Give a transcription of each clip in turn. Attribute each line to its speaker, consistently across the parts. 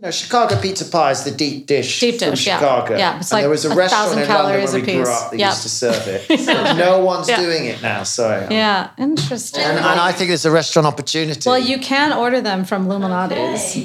Speaker 1: You know, Chicago pizza pie is the deep dish
Speaker 2: Deep
Speaker 1: from
Speaker 2: dish, yeah.
Speaker 1: Chicago.
Speaker 2: Yeah, it's
Speaker 1: and
Speaker 2: like
Speaker 1: there was a,
Speaker 2: a
Speaker 1: restaurant in London where we
Speaker 2: a
Speaker 1: grew up that
Speaker 2: Yep.
Speaker 1: used to serve it. no one's
Speaker 2: Yeah.
Speaker 1: doing it now. Sorry.
Speaker 2: Yeah, interesting.
Speaker 1: And, and I think there's a restaurant opportunity.
Speaker 2: Well, you can order them from Lou Malnati's.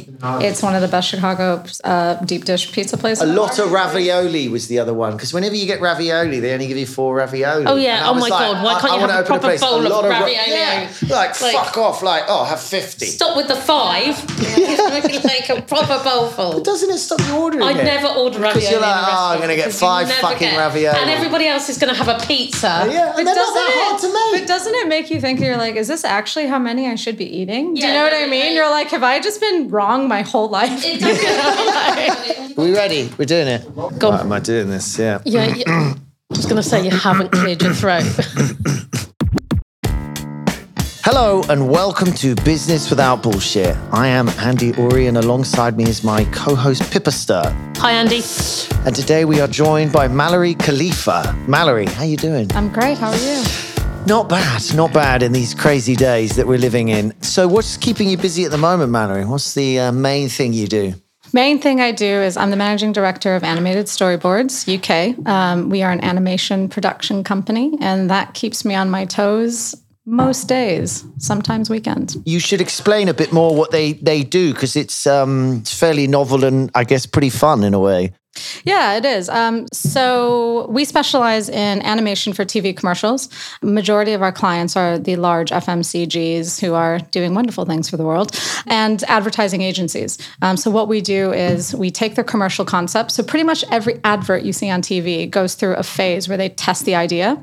Speaker 2: It's one of the best Chicago uh, deep dish pizza places.
Speaker 1: a lot of ravioli was the other one because whenever you get ravioli, they only give you four ravioli.
Speaker 3: Oh, yeah. Oh,
Speaker 1: was
Speaker 3: my God. Why
Speaker 1: I-
Speaker 3: can't
Speaker 1: I
Speaker 3: you
Speaker 1: wanna
Speaker 3: have a
Speaker 1: open
Speaker 3: proper
Speaker 1: place,
Speaker 3: bowl of
Speaker 1: lot of
Speaker 3: ravioli?
Speaker 1: yeah, like,
Speaker 3: Like-
Speaker 1: fuck off, like oh, have fifty.
Speaker 3: Stop with the five. like a proper bowl full.
Speaker 1: Doesn't it stop you ordering
Speaker 3: I'd
Speaker 1: it?
Speaker 3: never order ravioli.
Speaker 1: Because you're like,
Speaker 3: in a
Speaker 1: oh, I'm gonna get five fucking
Speaker 3: get-
Speaker 1: ravioli.
Speaker 3: And everybody else is going to have a pizza.
Speaker 1: Yeah,
Speaker 2: But
Speaker 1: and they're not
Speaker 2: doesn't
Speaker 1: that hard
Speaker 2: it?
Speaker 1: to make.
Speaker 2: But doesn't it make you think you're like, is this actually how many I should be eating? Do you know what I mean?
Speaker 3: yeah.
Speaker 2: You're like, have I just been wrong my whole life?
Speaker 3: It doesn't.
Speaker 1: we ready? We're doing it.
Speaker 3: Go on.
Speaker 1: Right, am I doing this? Yeah.
Speaker 3: yeah, yeah. I was going to say you haven't cleared your throat.
Speaker 1: Hello and welcome to Business Without Bullshit. I am Andy Uri and alongside me is my co-host Pippa Stir.
Speaker 3: Hi, Andy.
Speaker 1: And today we are joined by Mallory Khalifa. Mallory, how are you doing?
Speaker 2: I'm great. How are you?
Speaker 1: Not bad, not bad in these crazy days that we're living in. So what's keeping you busy at the moment, Mallory? What's the uh, main thing you do?
Speaker 2: Main thing I do is I'm the managing director of Animated Storyboards UK. Um, we are an animation production company, and that keeps me on my toes most days, sometimes weekends.
Speaker 1: You should explain a bit more what they, they do because it's um, it's fairly novel and I guess pretty fun in a way.
Speaker 2: Yeah, it is. Um, so we specialize in animation for TV commercials. Majority of our clients are the large FMCGs who are doing wonderful things for the world, and advertising agencies. Um, so what we do is we take their commercial concept. So pretty much every advert you see on TV goes through a phase where they test the idea,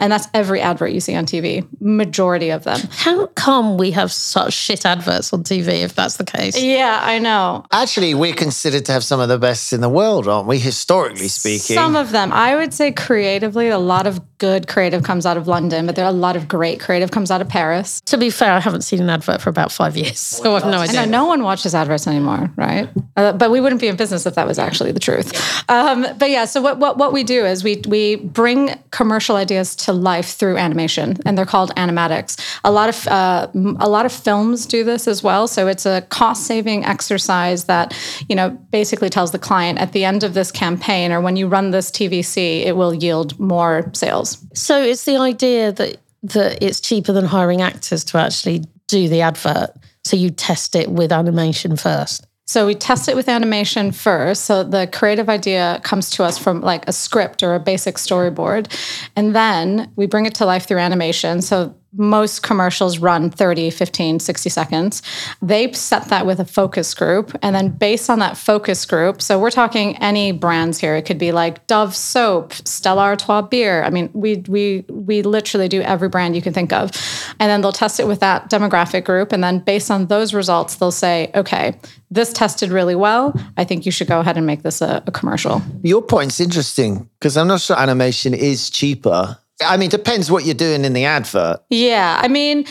Speaker 2: and that's every advert you see on TV. Majority of them.
Speaker 3: How come we have such shit adverts on TV if that's the case?
Speaker 2: Yeah, I know.
Speaker 1: Actually, we're considered to have some of the best in the world, aren't we, historically speaking?
Speaker 2: Some of them. I would say creatively, a lot of good creative comes out of London, but there are a lot of great creative comes out of Paris.
Speaker 3: To be fair, I haven't seen an advert for about five years, so I've no
Speaker 2: I
Speaker 3: idea.
Speaker 2: know no one watches adverts anymore, right? Uh, but we wouldn't be in business if that was actually the truth. Um, but yeah, so what, what what we do is we we bring commercial ideas to life through animation, and they're called animatics. A lot of uh, m- a lot of films do this as well. So it's a cost saving exercise that you know basically tells the client at the end of this campaign or when you run this TVC, it will yield more sales.
Speaker 3: So it's the idea that that it's cheaper than hiring actors to actually do the advert. So you test it with animation first.
Speaker 2: So we test it with animation first. So the creative idea comes to us from like a script or a basic storyboard. And then we bring it to life through animation. So most commercials run 30, 15, 60 seconds. They set that with a focus group. And then based on that focus group, so we're talking any brands here. It could be like Dove soap, Stella Artois beer. I mean, we we we literally do every brand you can think of. And then they'll test it with that demographic group. And then based on those results, they'll say, okay, this tested really well. I think you should go ahead and make this a, a commercial.
Speaker 1: Your point's interesting because I'm not sure animation is cheaper. I mean, depends what you're doing in the advert.
Speaker 2: Yeah, I mean,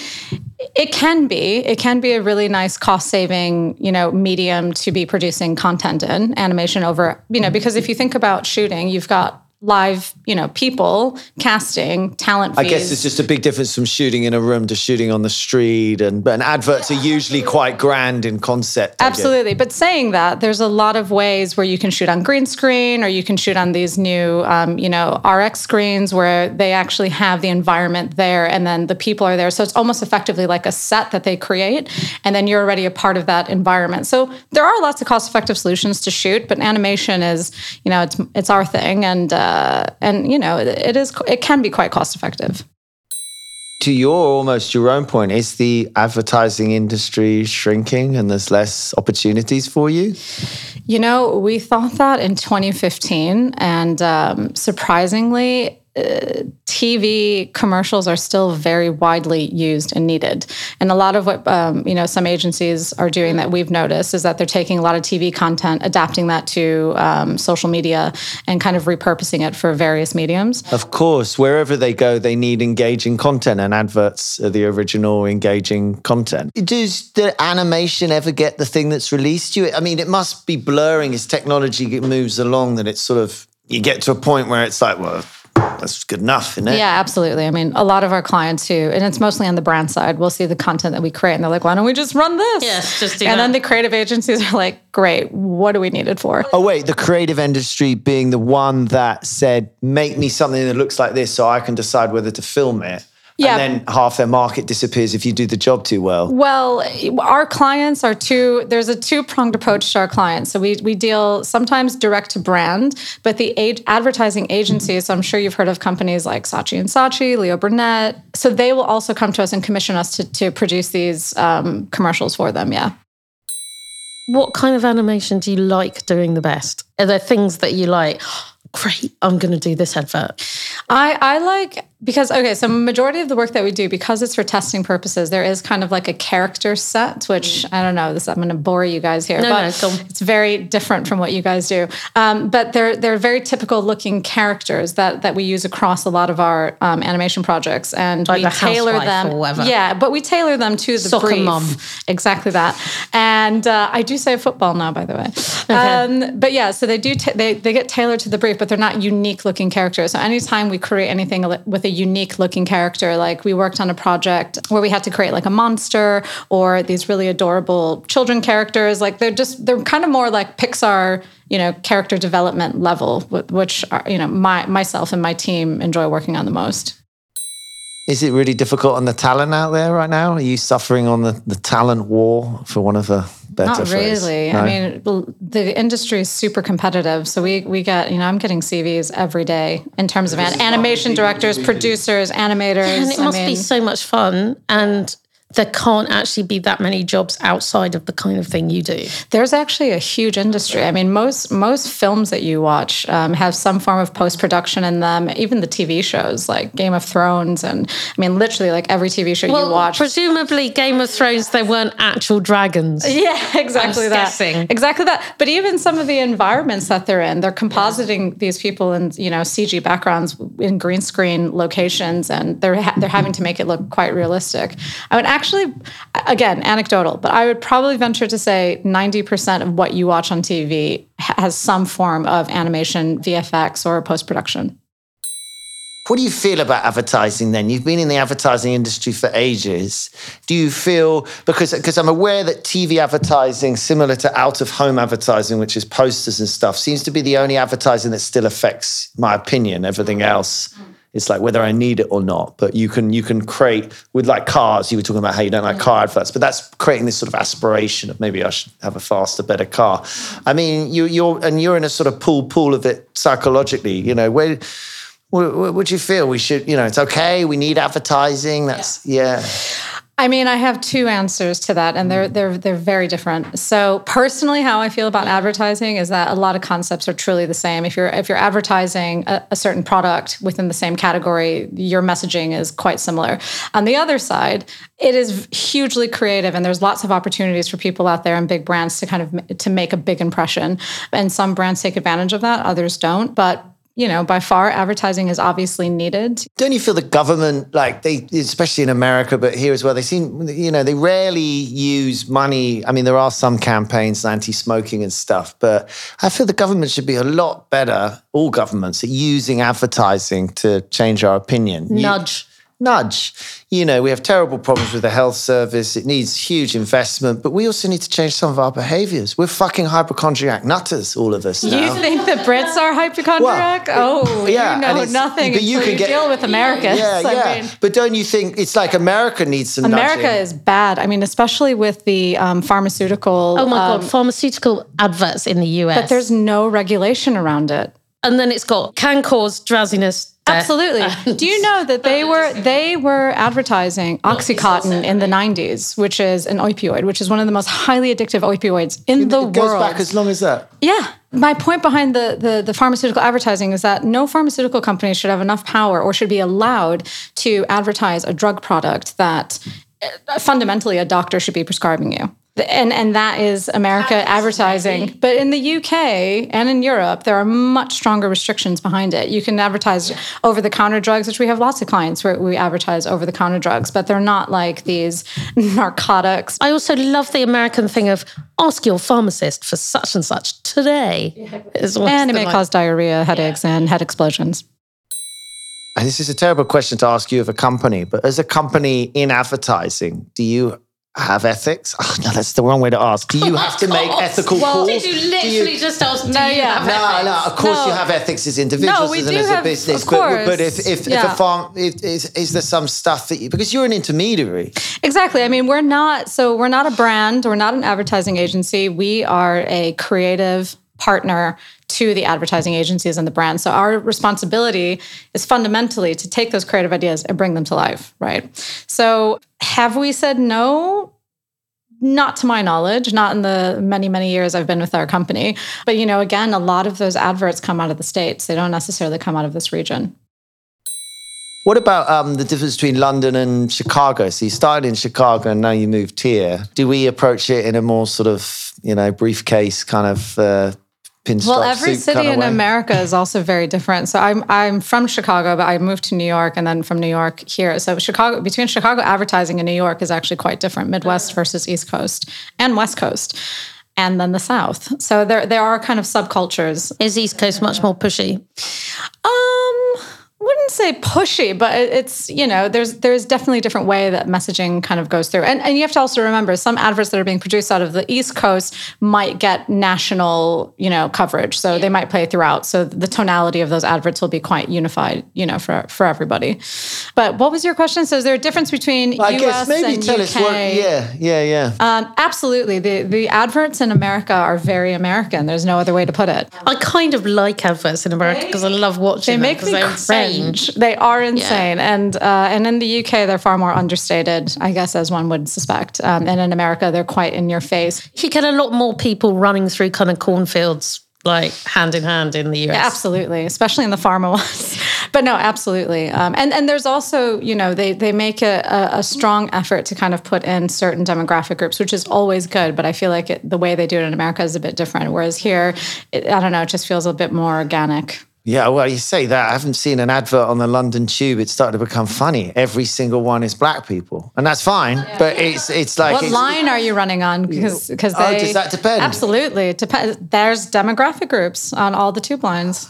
Speaker 2: it can be. It can be a really nice cost saving, you know, medium to be producing content in animation over, you know, because if you think about shooting, you've got live, you know, people, casting, talent fees.
Speaker 1: I guess it's just a big difference from shooting in a room to shooting on the street, and and adverts are usually quite grand in concept.
Speaker 2: Absolutely. But saying that, there's a lot of ways where you can shoot on green screen or you can shoot on these new, um, you know, RX screens where they actually have the environment there and then the people are there. So it's almost effectively like a set that they create and then you're already a part of that environment. So there are lots of cost effective solutions to shoot, but animation is, you know, it's, it's our thing. And, uh, and, you know, it, it is, it can be quite cost effective.
Speaker 1: To your almost your own point, is the advertising industry shrinking and there's less opportunities for you?
Speaker 2: You know, we thought that in 2015, and um, surprisingly, uh, TV commercials are still very widely used and needed. And a lot of what um, you know some agencies are doing that we've noticed is that they're taking a lot of TV content, adapting that to um, social media, and kind of repurposing it for various mediums.
Speaker 1: Of course, wherever they go, they need engaging content, and adverts are the original engaging content. Does the animation ever get the thing that's released to you? I mean, it must be blurring as technology moves along that it's sort of, you get to a point where it's like, well, that's good enough, isn't it?
Speaker 2: Yeah, absolutely. I mean, a lot of our clients who, and it's mostly on the brand side, we'll see the content that we create and they're like, why don't we just run this?
Speaker 3: Yes, just do
Speaker 2: And then the creative agencies are like, great, what do we need it for?
Speaker 1: Oh wait, the creative industry being the one that said, "Make me something that looks like this, so I can decide whether to film it."
Speaker 2: Yeah.
Speaker 1: And then half their market disappears if you do the job too well.
Speaker 2: Well, our clients are two. There's a two pronged approach to our clients. So we we deal sometimes direct to brand, but the age, advertising agencies. So I'm sure you've heard of companies like Saatchi and Saatchi, Leo Burnett. So they will also come to us and commission us to to produce these um, commercials for them. Yeah.
Speaker 3: What kind of animation do you like doing the best? Are there things that you like? Great, I'm going to do this advert.
Speaker 2: I, I like because okay, so majority of the work that we do because it's for testing purposes, there is kind of like a character set, which I don't know. This I'm going to bore you guys here,
Speaker 3: No,
Speaker 2: but
Speaker 3: no, on.
Speaker 2: it's very different from what you guys do. Um, but they're they're very typical looking characters that that we use across a lot of our um, animation projects, and
Speaker 3: Like
Speaker 2: we
Speaker 3: the
Speaker 2: tailor them. Yeah, but we tailor them to the
Speaker 3: Soccer
Speaker 2: brief.
Speaker 3: mom.
Speaker 2: Exactly that. And uh, I do say football now, by the way. Um, but yeah, so they do ta they they get tailored to the brief, but they're not unique looking characters. So anytime we create anything with a unique looking character, like we worked on a project where we had to create like a monster or these really adorable children characters, like they're just they're kind of more like Pixar. You know, character development level, which are, you know, my myself and my team enjoy working on the most.
Speaker 1: Is it really difficult on the talent out there right now? Are you suffering on the, the talent war, for one of a better
Speaker 2: Not
Speaker 1: phrase?
Speaker 2: really.
Speaker 1: No?
Speaker 2: I mean, the industry is super competitive. So we we get, you know, I'm getting CVs every day in terms of an- animation directors, producers, animators.
Speaker 3: And it
Speaker 2: I
Speaker 3: must be so much fun. And there can't actually be that many jobs outside of the kind of thing you do.
Speaker 2: there's actually a huge industry. I mean, most most films that you watch um, have some form of post production in them. Even the TV shows like Game of Thrones, and I mean, literally like every TV show you watch.
Speaker 3: presumably Game of Thrones, there weren't actual dragons.
Speaker 2: Yeah, exactly
Speaker 3: I'm
Speaker 2: that.
Speaker 3: guessing.
Speaker 2: Exactly that. But even some of the environments that they're in, they're compositing these people in you know CG backgrounds in green screen locations, and they're ha- they're having to make it look quite realistic. I would actually, again, anecdotal, but I would probably venture to say ninety percent of what you watch on TV has some form of animation, VFX, or post production.
Speaker 1: What do you feel about advertising then? You've been in the advertising industry for ages. Do you feel because because I'm aware that TV advertising, similar to out of home advertising, which is posters and stuff, seems to be the only advertising that still affects my opinion. Everything else, it's like whether I need it or not. But you can you can create with like cars. You were talking about how you don't like car adverts, but that's creating this sort of aspiration of maybe I should have a faster, better car. I mean, you, you're and you're in a sort of pool pool of it psychologically. You know where. What, what, what do you feel? We should, you know, it's okay. We need advertising. That's yeah.
Speaker 2: I mean, I have two answers to that, and they're mm. they're they're very different. So personally, how I feel about advertising is that a lot of concepts are truly the same. If you're if you're advertising a, a certain product within the same category, your messaging is quite similar. On the other side, it is hugely creative, and there's lots of opportunities for people out there and big brands to kind of to make a big impression. And some brands take advantage of that, others don't. But you know, by far, advertising is obviously needed.
Speaker 1: Don't you feel the government, like they, especially in America, but here as well, they seem, you know, they rarely use money. I mean, there are some campaigns, anti-smoking and stuff, but I feel the government should be a lot better. All governments at using advertising to change our opinion. You-
Speaker 3: Nudge.
Speaker 1: nudge. You know, we have terrible problems with the health service. It needs huge investment, but we also need to change some of our behaviors. We're fucking hypochondriac nutters, all of us now.
Speaker 2: You think the Brits are hypochondriac? oh,
Speaker 1: yeah,
Speaker 2: you know nothing
Speaker 1: but
Speaker 2: until
Speaker 1: you
Speaker 2: you,
Speaker 1: can get-
Speaker 2: deal with Americans.
Speaker 1: Yeah,
Speaker 2: I
Speaker 1: yeah.
Speaker 2: mean,
Speaker 1: but don't you think it's like America needs some
Speaker 2: America
Speaker 1: nudging?
Speaker 2: is bad. I mean, especially with the um, pharmaceutical.
Speaker 3: Oh my
Speaker 2: um,
Speaker 3: God, pharmaceutical adverts in the US.
Speaker 2: But there's no regulation around it.
Speaker 3: and then it's got can cause drowsiness. Death,
Speaker 2: Absolutely.
Speaker 3: and-
Speaker 2: Do you know that they were they were advertising OxyContin in the 90s, which is an opioid, which is one of the most highly addictive opioids in the
Speaker 1: it goes
Speaker 2: world.
Speaker 1: back as long as that.
Speaker 2: Yeah. My point behind the, the the pharmaceutical advertising is that no pharmaceutical company should have enough power or should be allowed to advertise a drug product that uh, fundamentally a doctor should be prescribing you. And and that is America advertising. But in the UK and in Europe, there are much stronger restrictions behind it. You can advertise over the counter drugs, which we have lots of clients where we advertise over the counter drugs, but they're not like these narcotics.
Speaker 3: I also love the American thing of ask your pharmacist for such and such today. Is what's
Speaker 2: And it
Speaker 3: the
Speaker 2: may
Speaker 3: like-
Speaker 2: cause diarrhea, headaches, and head explosions.
Speaker 1: and this is a terrible question to ask you of a company, but as a company in advertising, do you have ethics? Oh, no, that's the wrong way to ask. Do you have to make ethical
Speaker 2: Well,
Speaker 1: calls?
Speaker 3: Did you
Speaker 1: Do
Speaker 3: literally just ask?
Speaker 2: No,
Speaker 3: you
Speaker 2: yeah.
Speaker 3: have
Speaker 1: No,
Speaker 3: ethics?
Speaker 1: no. Of course,
Speaker 2: No.
Speaker 1: you have ethics as individuals
Speaker 2: we
Speaker 1: and
Speaker 2: do
Speaker 1: as
Speaker 2: have-
Speaker 1: a business.
Speaker 2: of
Speaker 1: but, but if
Speaker 2: course.
Speaker 1: if, if a
Speaker 2: Yeah.
Speaker 1: farm if, is is there some stuff that you because you're an intermediary?
Speaker 2: Exactly. I mean, we're not, so we're not a brand, we're not an advertising agency. We are a creative partner to the advertising agencies and the brands. So our responsibility is fundamentally to take those creative ideas and bring them to life, right? So have we said no? Not to my knowledge, not in the many, many years I've been with our company. But, you know, again, a lot of those adverts come out of the States. They don't necessarily come out of this region.
Speaker 1: What about um, the difference between London and Chicago? So you started in Chicago and now you moved here. Do we approach it in a more sort of you know briefcase kind of uh, pinstripe
Speaker 2: Well, every
Speaker 1: suit
Speaker 2: city in
Speaker 1: way?
Speaker 2: America is also very different. So I'm I'm from Chicago, but I moved to New York, and then from New York here. So Chicago between Chicago advertising and New York is actually quite different. Midwest versus East Coast and West Coast, and then the South. So there there are kind of subcultures.
Speaker 3: Is East Coast much more pushy?
Speaker 2: Um, wouldn't say pushy, but it's you know there's there's definitely a different way that messaging kind of goes through, and and you have to also remember some adverts that are being produced out of the East Coast might get national you know coverage, so they might play throughout. So the tonality of those adverts will be quite unified, you know, for for everybody. But what was your question? So is there a difference between
Speaker 1: I
Speaker 2: US
Speaker 1: guess maybe
Speaker 2: and
Speaker 1: tell
Speaker 2: UK?
Speaker 1: us what. Yeah, yeah, yeah.
Speaker 2: Um, absolutely, the the adverts in America are very American. There's no other way to put it.
Speaker 3: I kind of like adverts in America because I love watching
Speaker 2: They
Speaker 3: them
Speaker 2: make
Speaker 3: 'cause
Speaker 2: me
Speaker 3: they're
Speaker 2: They are insane, and uh, and in the UK they're far more understated, I guess, as one would suspect. Um, and in America they're quite in your face.
Speaker 3: You get a lot more people running through kind of cornfields, like hand in hand in the US.
Speaker 2: Absolutely, especially in the pharma ones. but no, absolutely. Um, and and there's also you know they they make a, a, a strong effort to kind of put in certain demographic groups, which is always good. But I feel like it, the way they do it in America is a bit different. Whereas here, it, I don't know, it just feels a bit more organic.
Speaker 1: Yeah, well, you say that. I haven't seen an advert on the London Tube. It's starting to become funny. Every single one is black people, and that's fine. But it's it's like
Speaker 2: What
Speaker 1: it's,
Speaker 2: line are you running on? Because because
Speaker 1: Oh, does that depend?
Speaker 2: Absolutely, it depends. There's demographic groups on all the tube lines.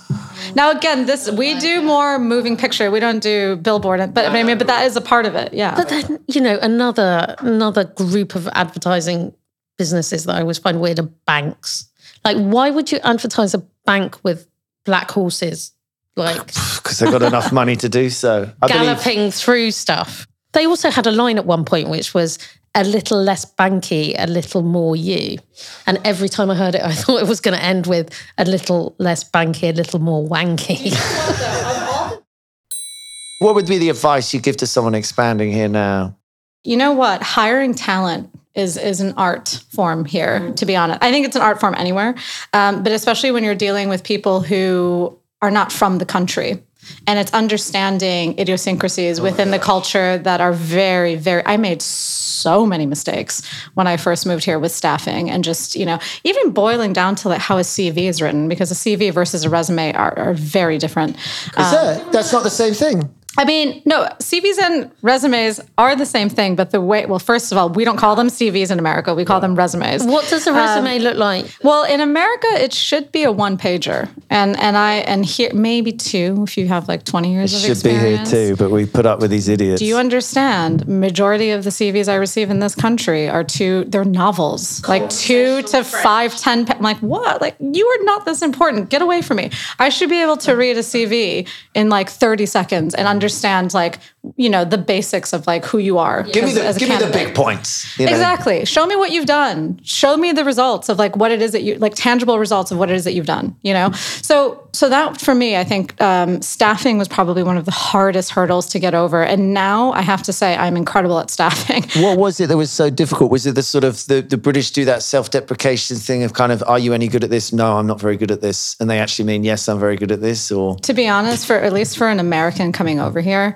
Speaker 2: Now again, this we do more moving picture. We don't do billboard, but I mean, but that is a part of it. Yeah.
Speaker 3: But then, you know, another another group of advertising businesses that I always find weird are banks. Like, why would you advertise a bank with black horses, like
Speaker 1: because they've got enough money to do so. I believe-
Speaker 3: galloping through stuff? They also had a line at one point which was a little less banky, a little more you. And every time I heard it, I thought it was going to end with a little less banky, a little more wanky.
Speaker 1: What would be the advice you give to someone expanding here now?
Speaker 2: You know what? Hiring talent is is an art form here. To be honest, I think it's an art form anywhere, um, but especially when you're dealing with people who are not from the country. And it's understanding idiosyncrasies within the culture that are very, very. I made so many mistakes when I first moved here with staffing, and just you know, even boiling down to like how a CV is written, because a CV versus a resume are, are very different.
Speaker 1: Is that that's not the same thing?
Speaker 2: I mean, no, CVs and resumes are the same thing, but the way, well, first of all, we don't call them CVs in America. We call them resumes.
Speaker 3: what does a um, resume look like?
Speaker 2: Well, in America, it should be a one pager. And and I and here maybe two if you have like 20 years of experience.
Speaker 1: Should be here too, but we put up with these idiots.
Speaker 2: Do you understand? Majority of the CVs I receive in this country are two. They're novels, like two to five, ten. pa- I'm like, what? Like you are not this important. Get away from me. I should be able to read a CV in like 30 seconds and understand like you know the basics of like who you are.
Speaker 1: give me the give me the big points. you know?
Speaker 2: Exactly. Show me what you've done. Show me the results of like what it is that you like tangible results of what it is that you've done. You know. So so that for me, I think um, staffing was probably one of the hardest hurdles to get over. And now I have to say I'm incredible at staffing.
Speaker 1: What was it that was so difficult? Was it the sort of the, the British do that self-deprecation thing of kind of, are you any good at this? No, I'm not very good at this. And they actually mean, yes, I'm very good at this, or
Speaker 2: to be honest, for at least for an American coming over here,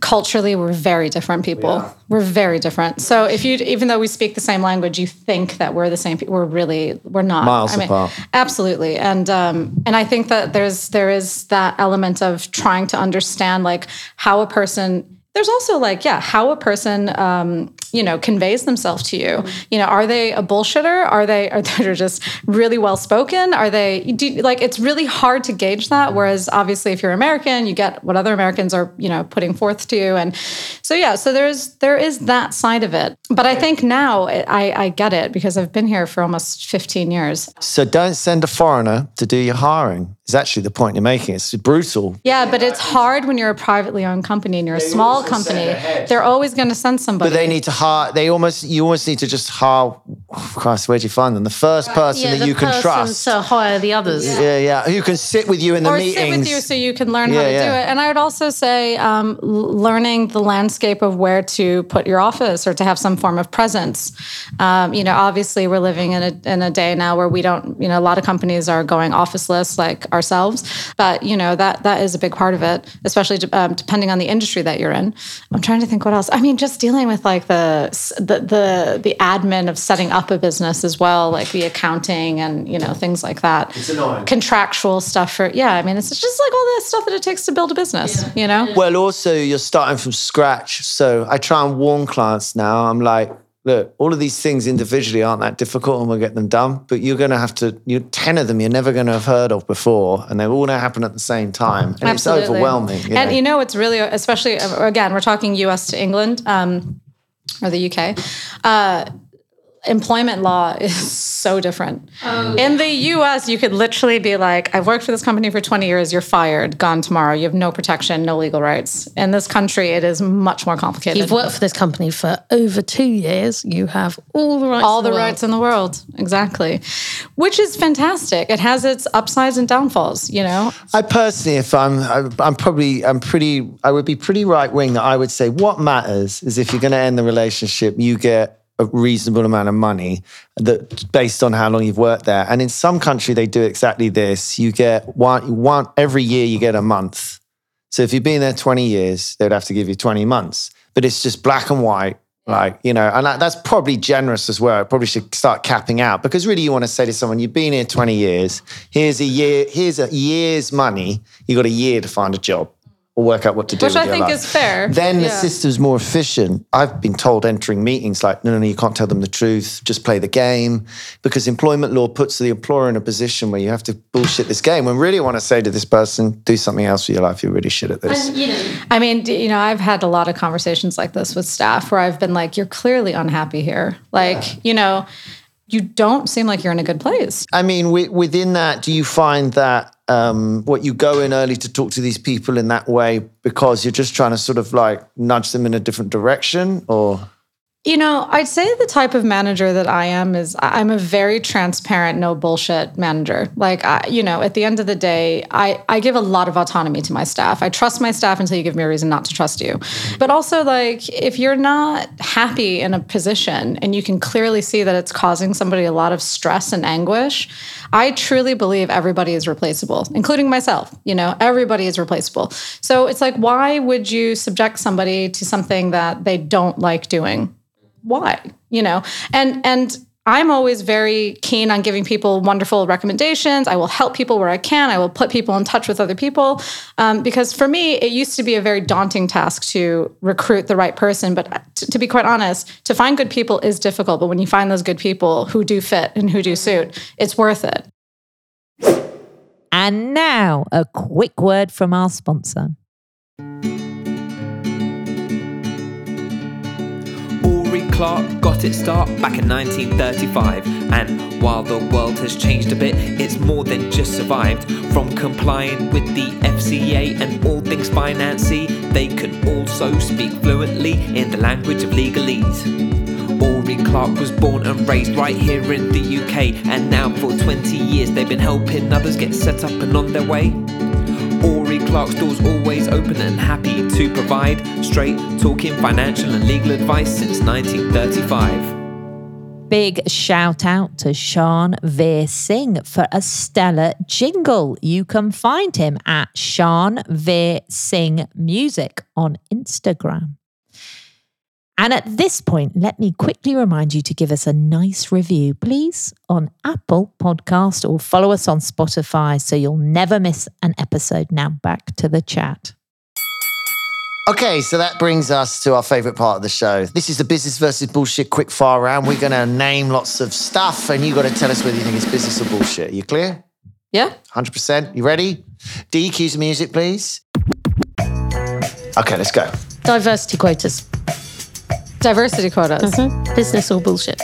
Speaker 2: culturally we're very different people. We're very different. So if you even though we speak the same language, you think that we're the same people. We're really we're not.
Speaker 1: Miles apart.
Speaker 2: Absolutely. And um and I think that there's there is that element of trying to understand like how a person there's also like yeah how a person um you know conveys themselves to you you know are they a bullshitter are they are they just really well spoken are they do, like it's really hard to gauge that whereas obviously if you're american you get what other americans are you know putting forth to you and so yeah so there's there is that side of it but i think now i i get it because i've been here for almost 15 years
Speaker 1: So don't send a foreigner to do your hiring. Is actually the point you're making. It's brutal.
Speaker 2: yeah but it's hard when you're a privately owned company and you're a small company they're always going to send somebody
Speaker 1: But they need to hire. They almost. You almost need to just hire. Oh, Christ, where do you find them? The first person
Speaker 3: yeah,
Speaker 1: that
Speaker 3: the
Speaker 1: you can trust.
Speaker 3: to hire the others.
Speaker 1: yeah, yeah. Who can sit with you in the
Speaker 2: or
Speaker 1: meetings?
Speaker 2: sit with you so you can learn how
Speaker 1: Yeah,
Speaker 2: to do it. And I would also say um, learning the landscape of where to put your office or to have some form of presence. Um, you know, obviously we're living in a in a day now where we don't. You know, a lot of companies are going officeless like ourselves, but you know that that is a big part of it, especially um, depending on the industry that you're in. I'm trying to think what else. I mean, just dealing with like the the the, the admin of setting up a business as well, like the accounting and you know things like that
Speaker 1: It's annoying.
Speaker 2: contractual stuff for yeah i mean it's just like all the stuff that it takes to build a business you know
Speaker 1: Well, also you're starting from scratch. So I try and warn clients now. I'm like, look, all of these things individually aren't that difficult, and we'll get them done. But you're going to have to. You ten of them you're never going to have heard of before, and they're all going to happen at the same time, and it's overwhelming. you
Speaker 2: and
Speaker 1: know.
Speaker 2: you know it's really especially uh, again we're talking us to england um, or the uk uh, employment law is so different. Oh. In the US, you could literally be like, I've worked for this company for 20 years, you're fired, gone tomorrow. You have no protection, no legal rights. In this country, it is much more complicated.
Speaker 3: You've worked for this company for over two years. You have all the rights.
Speaker 2: all
Speaker 3: in
Speaker 2: the
Speaker 3: world.
Speaker 2: rights in the world exactly which is fantastic it has its upsides and downfalls you know
Speaker 1: I personally, if I'm, I'm probably, I'm pretty, I would be pretty right wing that I would say what matters is if you're going to end the relationship, you get a reasonable amount of money that based on how long you've worked there. And in some country, they do exactly this. You get one, one every year, you get a month. So if you've been there 20 years, they'd have to give you 20 months. But it's just black and white. Like, you know, and that, that's probably generous as well. It probably should start capping out because really you want to say to someone, you've been here 20 years. Here's a year, here's a year's money. You got a year to find a job or work out what to do.
Speaker 2: Which
Speaker 1: with
Speaker 2: I
Speaker 1: your
Speaker 2: think
Speaker 1: life.
Speaker 2: is fair.
Speaker 1: Then the system's more efficient. I've been told entering meetings like, no, no, no, you can't tell them the truth. Just play the game. Because employment law puts the employer in a position where you have to bullshit this game. When really I want to say to this person, do something else with your life. You're really shit at this.
Speaker 3: You know,
Speaker 2: i mean you know i've had a lot of conversations like this with staff where i've been like you're clearly unhappy here like you know you don't seem like you're in a good place
Speaker 1: I mean, wi- within that, do you find that um, what you go in early to talk to these people in that way because you're just trying to sort of like nudge them in a different direction, or
Speaker 2: You know, I'd say the type of manager that I am is I'm a very transparent, no bullshit manager. Like, I, you know, at the end of the day, I, I give a lot of autonomy to my staff. I trust my staff until you give me a reason not to trust you. But also, like, if you're not happy in a position and you can clearly see that it's causing somebody a lot of stress and anguish, I truly believe everybody is replaceable, including myself. You know, everybody is replaceable. So it's like, why would you subject somebody to something that they don't like doing? Why you know? And and i'm always very keen on giving people wonderful recommendations. I will help people where i can. I will put people in touch with other people. Um, because for me it used to be a very daunting task to recruit the right person. But t- to be quite honest to find good people is difficult. But when you find those good people who do fit and who do suit it's worth it.
Speaker 4: And now, a quick word from our sponsor.
Speaker 5: Clark got its start back in 1935. And while the world has changed a bit, it's more than just survived. From complying with the FCA and all things financy, they can also speak fluently in the language of legalese. Uri Clark was born and raised right here in the UK, and now for 20 years they've been helping others get set up and on their way. Clark's doors always open and happy to provide straight talking financial and legal advice since 1935.
Speaker 4: Big shout out to Sean Veer Singh for a stellar jingle. You can find him at Sean Veer Singh Music on Instagram. And at this point, let me quickly remind you to give us a nice review, please, on Apple Podcast or follow us on Spotify so you'll never miss an episode. Now back to the chat.
Speaker 1: Okay, so that brings us to our favorite part of the show. This is the business versus bullshit quick fire round. We're going to name lots of stuff and you got to tell us whether you think it's business or bullshit. Are you clear?
Speaker 2: Yeah.
Speaker 1: 100%. You ready? D, cue some music, please. Okay, let's go.
Speaker 3: Diversity quotas.
Speaker 2: Diversity quotas.
Speaker 3: Business or bullshit?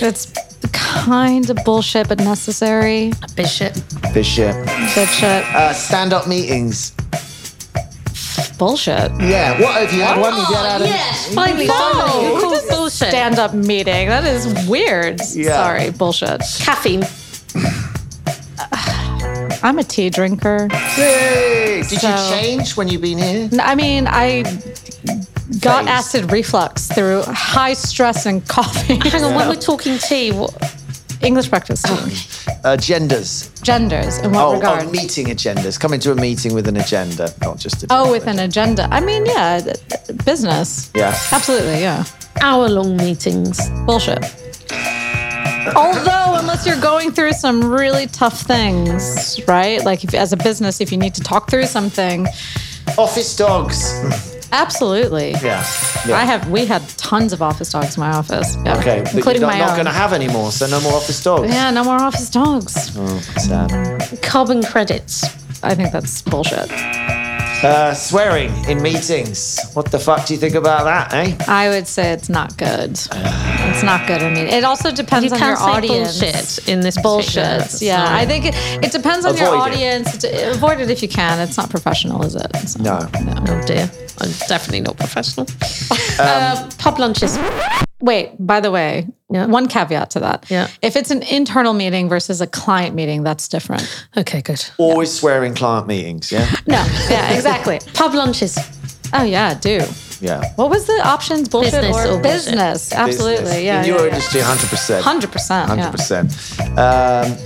Speaker 2: It's kind of bullshit, but necessary.
Speaker 3: Bishop.
Speaker 1: Bishop.
Speaker 2: Good shit.
Speaker 1: Uh, stand up meetings.
Speaker 2: Bullshit.
Speaker 1: Yeah. What have you had one? Have you had a-
Speaker 3: Yes, finally,
Speaker 2: No.
Speaker 3: finally. Of course, bullshit.
Speaker 2: Stand up meeting. That is weird.
Speaker 1: Yeah.
Speaker 2: Sorry, bullshit.
Speaker 3: Caffeine.
Speaker 2: I'm a tea drinker.
Speaker 1: Hey, Did
Speaker 2: So-
Speaker 1: you change when you've been here?
Speaker 2: I mean, I got
Speaker 1: Phase.
Speaker 2: acid reflux through high stress and coffee.
Speaker 3: Hang on, when we're talking tea, what?
Speaker 2: English breakfast tea.
Speaker 1: Uh, genders.
Speaker 2: Genders. In what
Speaker 1: Oh,
Speaker 2: regard?
Speaker 1: oh, meeting agendas. Coming to a meeting with an agenda, not just a.
Speaker 2: Oh, with an agenda. I mean, yeah, th- th- business.
Speaker 1: Yeah.
Speaker 2: Absolutely, yeah.
Speaker 3: Hour long meetings.
Speaker 2: Bullshit. Although, unless you're going through some really tough things, right? Like if, as a business, if you need to talk through something,
Speaker 1: Office dogs.
Speaker 2: absolutely.
Speaker 1: Yeah. yeah.
Speaker 2: I have. We had tons of office dogs in my office. Yeah.
Speaker 1: Okay, but
Speaker 2: including
Speaker 1: you're not,
Speaker 2: my
Speaker 1: not
Speaker 2: own.
Speaker 1: going to have any more, so no more office dogs.
Speaker 2: yeah, no more office dogs.
Speaker 1: Oh, sad.
Speaker 3: Carbon credits.
Speaker 2: I think that's bullshit.
Speaker 1: Uh, swearing in meetings. What the fuck do you think about that, eh?
Speaker 2: I would say it's not good. It's not good. I mean, it also depends
Speaker 3: You
Speaker 2: on
Speaker 3: can
Speaker 2: your
Speaker 3: say
Speaker 2: audience.
Speaker 3: bullshit in this particular
Speaker 2: Bullshit. Yeah,
Speaker 3: scenario.
Speaker 2: I think it, it depends on your
Speaker 1: Avoid it.
Speaker 2: audience. It's- Avoid it if you can. It's not professional, is it? So,
Speaker 1: No.
Speaker 3: Oh dear, I'm definitely not professional. uh, pub lunches.
Speaker 2: Wait, by the way,
Speaker 3: Yeah.
Speaker 2: one caveat to that.
Speaker 3: Yeah.
Speaker 2: If it's an internal meeting versus a client meeting, that's different.
Speaker 3: Okay, good.
Speaker 1: Always swear in client meetings, yeah?
Speaker 2: No, yeah, exactly.
Speaker 3: Pub lunches.
Speaker 2: oh, yeah, do.
Speaker 1: Yeah.
Speaker 2: What was the options? Bullshit
Speaker 3: Business
Speaker 2: or,
Speaker 3: or bullshit?
Speaker 2: business? Absolutely.
Speaker 1: Business.
Speaker 2: Yeah.
Speaker 1: In
Speaker 2: yeah,
Speaker 1: your
Speaker 2: yeah.
Speaker 1: industry, 100%.
Speaker 2: 100%.
Speaker 1: 100%.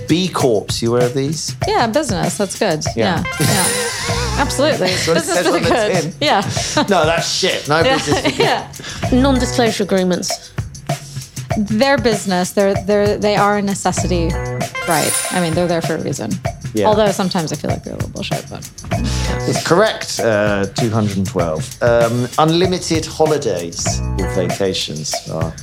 Speaker 1: Um, B Corps, you aware of these?
Speaker 2: Yeah, business. That's good.
Speaker 1: Yeah.
Speaker 2: Yeah. Yeah. Absolutely.
Speaker 1: what it
Speaker 2: Business
Speaker 1: says
Speaker 2: for the
Speaker 1: on the
Speaker 2: good.
Speaker 1: tin.
Speaker 2: Yeah.
Speaker 1: No, that's shit. No business.
Speaker 2: yeah.
Speaker 3: Non-disclosure agreements.
Speaker 2: Their business, they're they're they are a necessity, right? I mean, they're there for a reason.
Speaker 1: Yeah.
Speaker 2: Although sometimes I feel like they're a little bullshit, but
Speaker 1: It's correct. Uh, 212. Um, unlimited holidays or vacations. are-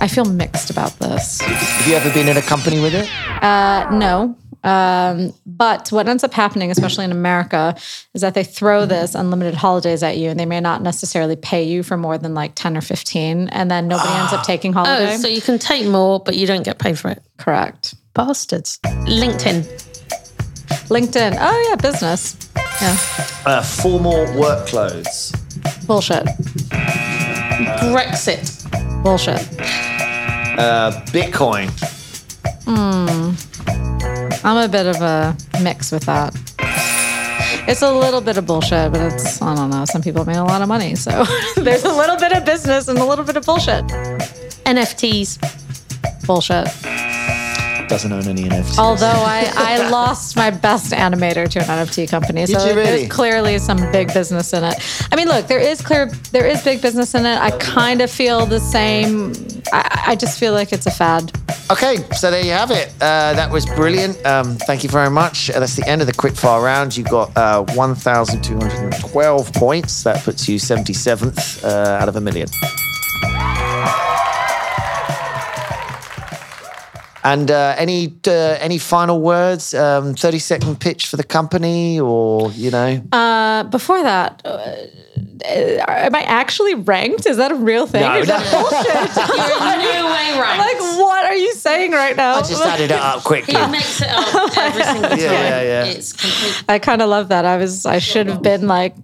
Speaker 2: I feel mixed about this.
Speaker 1: Have you ever been in a company with it?
Speaker 2: Uh, no. Um, but what ends up happening, especially in America, is that they throw this unlimited holidays at you, and they may not necessarily pay you for more than like ten or fifteen, and then nobody ends up taking holiday.
Speaker 3: Oh, so you can take more, but you don't get paid for it.
Speaker 2: Correct.
Speaker 3: Bastards. LinkedIn.
Speaker 2: LinkedIn. Oh yeah, business. Yeah.
Speaker 1: Uh, formal work clothes.
Speaker 2: Bullshit.
Speaker 3: Brexit.
Speaker 2: Bullshit.
Speaker 1: Uh, Bitcoin.
Speaker 2: I'm a bit of a mix with that. It's a little bit of bullshit, but it's, I don't know. Some people made a lot of money. So there's a little bit of business and a little bit of bullshit.
Speaker 3: NFTs.
Speaker 2: Bullshit.
Speaker 1: Doesn't own any NFTs.
Speaker 2: Although I, I lost my best animator to an NFT company. So
Speaker 1: really?
Speaker 2: there's clearly some big business in it. I mean, look, there is clear, there is big business in it. I kind of feel the same. I, I just feel like it's a fad.
Speaker 1: Okay, so there you have it. Uh, that was brilliant. Um, thank you very much. Uh, that's the end of the quickfire round. You got uh, 1,212 points. That puts you 77th uh, out of a million. And uh, any uh, any final words? Um, Thirty second pitch for the company, or you know,
Speaker 2: Uh, before that, uh, Uh, am I actually ranked? Is that a real thing?
Speaker 1: No,
Speaker 2: Is that
Speaker 1: no.
Speaker 2: bullshit?
Speaker 3: no way right.
Speaker 2: like, what are you saying right now?
Speaker 1: I just added it up quickly.
Speaker 3: He makes it up every single time.
Speaker 1: Yeah, yeah, yeah.
Speaker 3: It's complete.
Speaker 2: I kind of love that. I was, I should have been like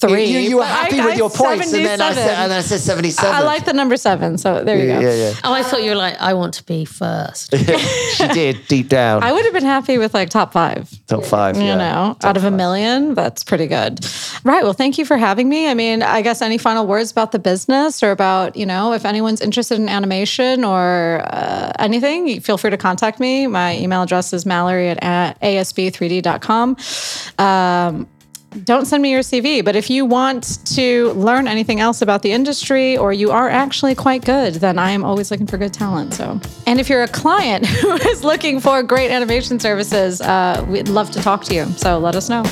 Speaker 2: three.
Speaker 1: You, you were
Speaker 2: I-
Speaker 1: happy
Speaker 2: I-
Speaker 1: with your points, and then I said,
Speaker 2: 77.
Speaker 1: and I said seventy seven.
Speaker 2: I like the number seven. So there you
Speaker 1: yeah,
Speaker 2: go.
Speaker 1: yeah,
Speaker 3: Oh, I thought you were like, I want to be first.
Speaker 1: she did deep down.
Speaker 2: I would have been happy with like top five.
Speaker 1: Top five.
Speaker 2: You
Speaker 1: yeah.
Speaker 2: know,
Speaker 1: Top
Speaker 2: out of a million, that's pretty good. Right. Well, thank you for having me. I mean, I guess any final words about the business or about, you know, if anyone's interested in animation or uh, anything, feel free to contact me. My email address is mallory at asb3d.com. Um, don't send me your CV. But if you want to learn anything else about the industry or you are actually quite good, then I am always looking for good talent. So, and if you're a client who is looking for great animation services, uh, we'd love to talk to you. So let us know.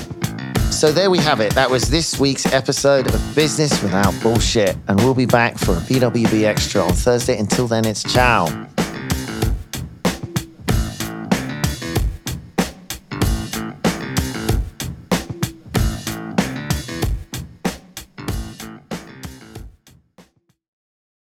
Speaker 1: So there we have it. That was this week's episode of Business Without Bullshit. And we'll be back for a BWB Extra on Thursday. Until then, it's ciao.